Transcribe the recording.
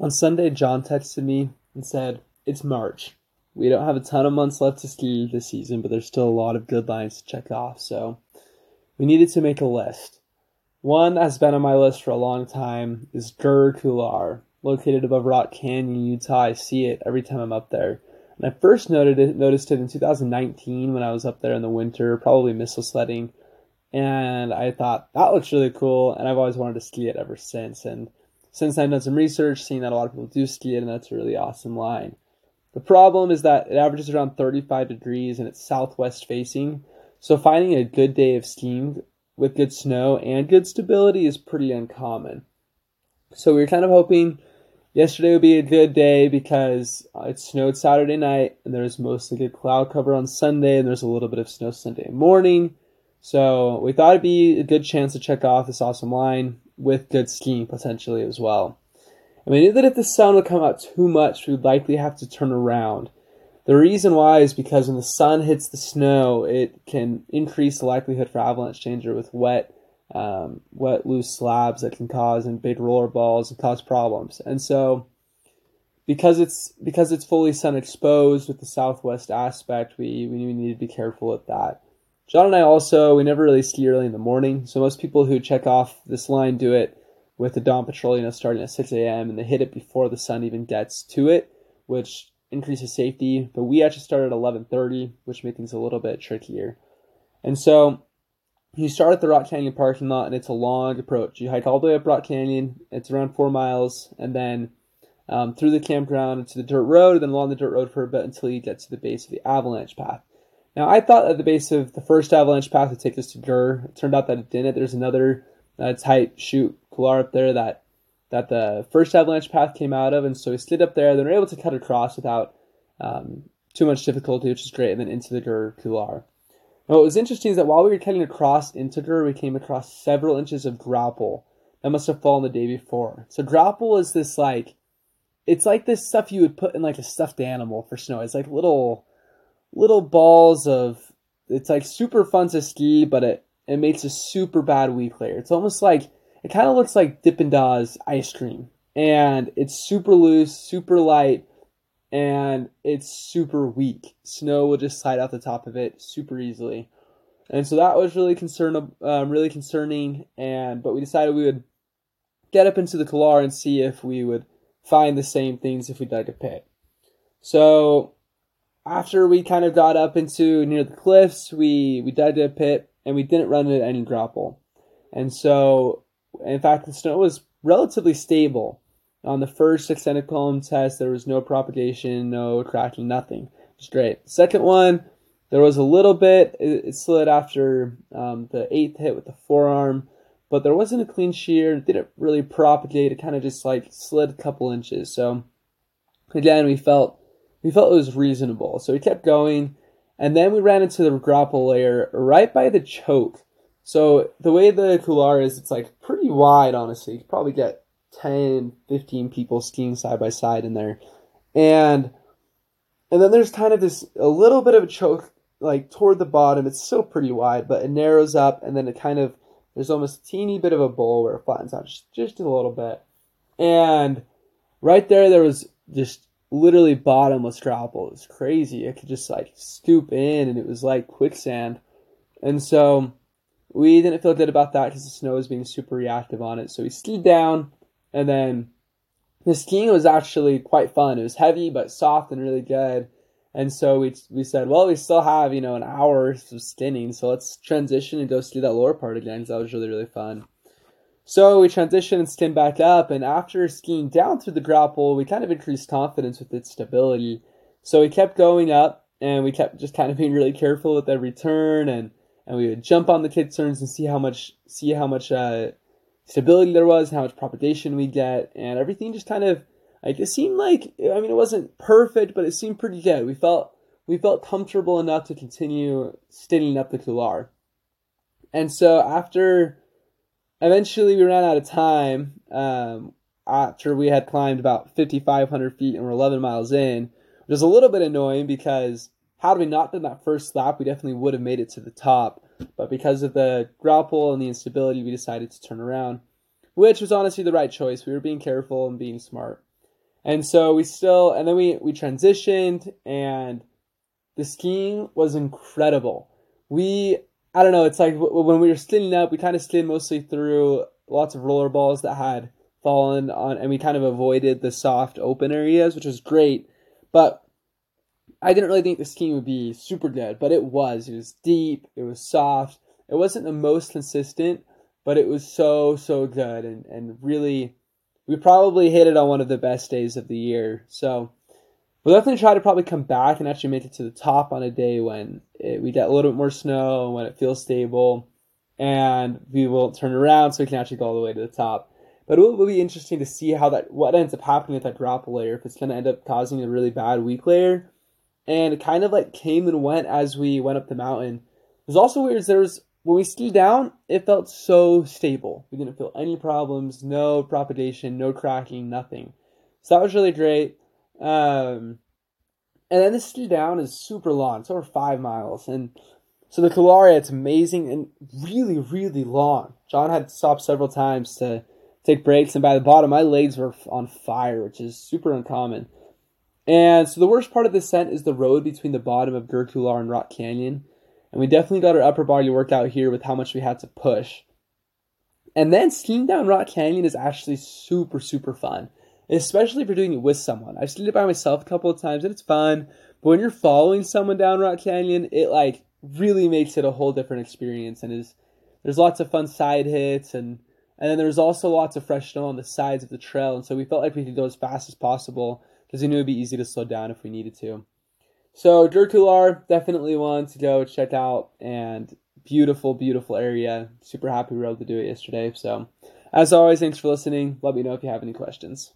On Sunday, John texted me and said, It's March. We don't have a ton of months left to ski this season, but there's still a lot of good lines to check off, so we needed to make a list. One that's been on my list for a long time is Grr Couloir, located above Rock Canyon, Utah. I see it every time I'm up there. And I first noted it, noticed it in 2019 when I was up there in the winter, probably missile sledding. And I thought, that looks really cool, and I've always wanted to ski it ever since. And since I've done some research, seeing that a lot of people do ski it, and that's a really awesome line. The problem is that it averages around 35 degrees and it's southwest facing, so finding a good day of skiing with good snow and good stability is pretty uncommon. So we were kind of hoping yesterday would be a good day because uh, it snowed Saturday night and there was mostly good cloud cover on Sunday and there's a little bit of snow Sunday morning. So we thought it'd be a good chance to check off this awesome line with good skiing potentially as well. We knew that if the sun would come out too much, we would likely have to turn around. The reason why is because when the sun hits the snow, it can increase the likelihood for avalanche danger with wet, um, wet loose slabs that can cause and big roller balls and cause problems. And so, because it's because it's fully sun exposed with the southwest aspect, we we need to be careful with that. John and I also, we never really ski early in the morning. So most people who check off this line do it with the dawn patrol, you know, starting at 6 a.m. and they hit it before the sun even gets to it, which increases safety. But we actually started at 11:30, which makes things a little bit trickier. And so you start at the Rock Canyon parking lot, and it's a long approach. You hike all the way up Rock Canyon. It's around four miles, and then um, through the campground to the dirt road, and then along the dirt road for a bit until you get to the base of the avalanche path. Now, I thought at the base of the first avalanche path would take us to Grr. It turned out that it didn't. There's another uh, tight chute couloir up there that that the first avalanche path came out of, and so we slid up there. Then we were able to cut across without um, too much difficulty, which is great, and then into the Grr couloir. Now, what was interesting is that while we were cutting across into Grr, we came across several inches of graupel that must have fallen the day before. So graupel is this like, it's like this stuff you would put in like a stuffed animal for snow. It's like little little balls of it's like super fun to ski, but it it makes a super bad weak layer. It's almost like it kind of looks like Dippin' Dots ice cream, and it's super loose, super light, and it's super weak. Snow will just slide out the top of it super easily, and so that was really concern, um, really concerning. And but we decided we would get up into the couloir and see if we would find the same things if we dug a pit. So after we kind of got up into near the cliffs, we we dug a pit and we didn't run into any graupel. And so, in fact, the snow was relatively stable. On the first extended column test, there was no propagation, no cracking, nothing. It was great. Second one, there was a little bit. It, it slid after um, the eighth hit with the forearm, but there wasn't a clean shear. It didn't really propagate. It kind of just like slid a couple inches. So again, we felt we felt it was reasonable. So we kept going, and then we ran into the graupel layer right by the choke. So the way the couloir is, it's like pretty wide, honestly. You probably get 10, 15 people skiing side by side in there. And and then there's kind of this a little bit of a choke like toward the bottom. It's still pretty wide, but it narrows up and then it kind of there's almost a teeny bit of a bowl where it flattens out just, just a little bit. And right there there was just literally bottomless graupel. It was crazy. It could just like scoop in and it was like quicksand. And so we didn't feel good about that because the snow was being super reactive on it. So we skied down and then the skiing was actually quite fun. It was heavy but soft and really good. And so we we said, well, we still have you know an hour of skinning, so let's transition and go ski that lower part again. Because that was really really fun. So we transitioned and skimmed back up, and after skiing down through the graupel, we kind of increased confidence with its stability. So we kept going up, and we kept just kind of being really careful with every turn, and and we would jump on the kick turns and see how much see how much uh, stability there was, how much propagation we get, and everything just kind of like it seemed like I mean it wasn't perfect, but it seemed pretty good. We felt we felt comfortable enough to continue stinning up the couloir. And so after eventually we ran out of time um, after we had climbed about 5,500 feet and we're 11 miles in, which is a little bit annoying because had we not done that first lap, we definitely would have made it to the top. But because of the graupel and the instability, we decided to turn around, which was honestly the right choice. We were being careful and being smart. And so we still, and then we, we transitioned and the skiing was incredible. We, I don't know, it's like when we were sliding up, we kind of slid mostly through lots of roller balls that had fallen on, and we kind of avoided the soft open areas, which was great. But I didn't really think the skiing would be super good, but it was. It was deep, it was soft. It wasn't the most consistent, but it was so, so good and, and really we probably hit it on one of the best days of the year. So we'll definitely try to probably come back and actually make it to the top on a day when it, we get a little bit more snow and when it feels stable. And we will turn around so we can actually go all the way to the top. But it will be interesting to see how that what ends up happening with that drop layer. If it's going to end up causing a really bad weak layer, and it kind of like came and went as we went up the mountain. It was also weird. There was when we skied down, it felt so stable. We didn't feel any problems, no propagation, no cracking, nothing. So that was really great. Um, and then the ski down is super long. It's over five miles. And so the Kularia, it's amazing and really, really long. John had to stop several times to take breaks. And by the bottom, my legs were on fire, which is super uncommon. And so the worst part of the ascent is the road between the bottom of Grr Couloir and Rock Canyon. And we definitely got our upper body worked out here with how much we had to push. And then skiing down Rock Canyon is actually super, super fun. Especially if you're doing it with someone. I've skied it by myself a couple of times and it's fun. But when you're following someone down Rock Canyon, it like really makes it a whole different experience and is there's lots of fun side hits and and then there's also lots of fresh snow on the sides of the trail and so we felt like we could go as fast as possible because we knew it'd be easy to slow down if we needed to. So Grr Couloir, definitely one to go check out and beautiful, beautiful area. Super happy we were able to do it yesterday. So as always, thanks for listening. Let me know if you have any questions.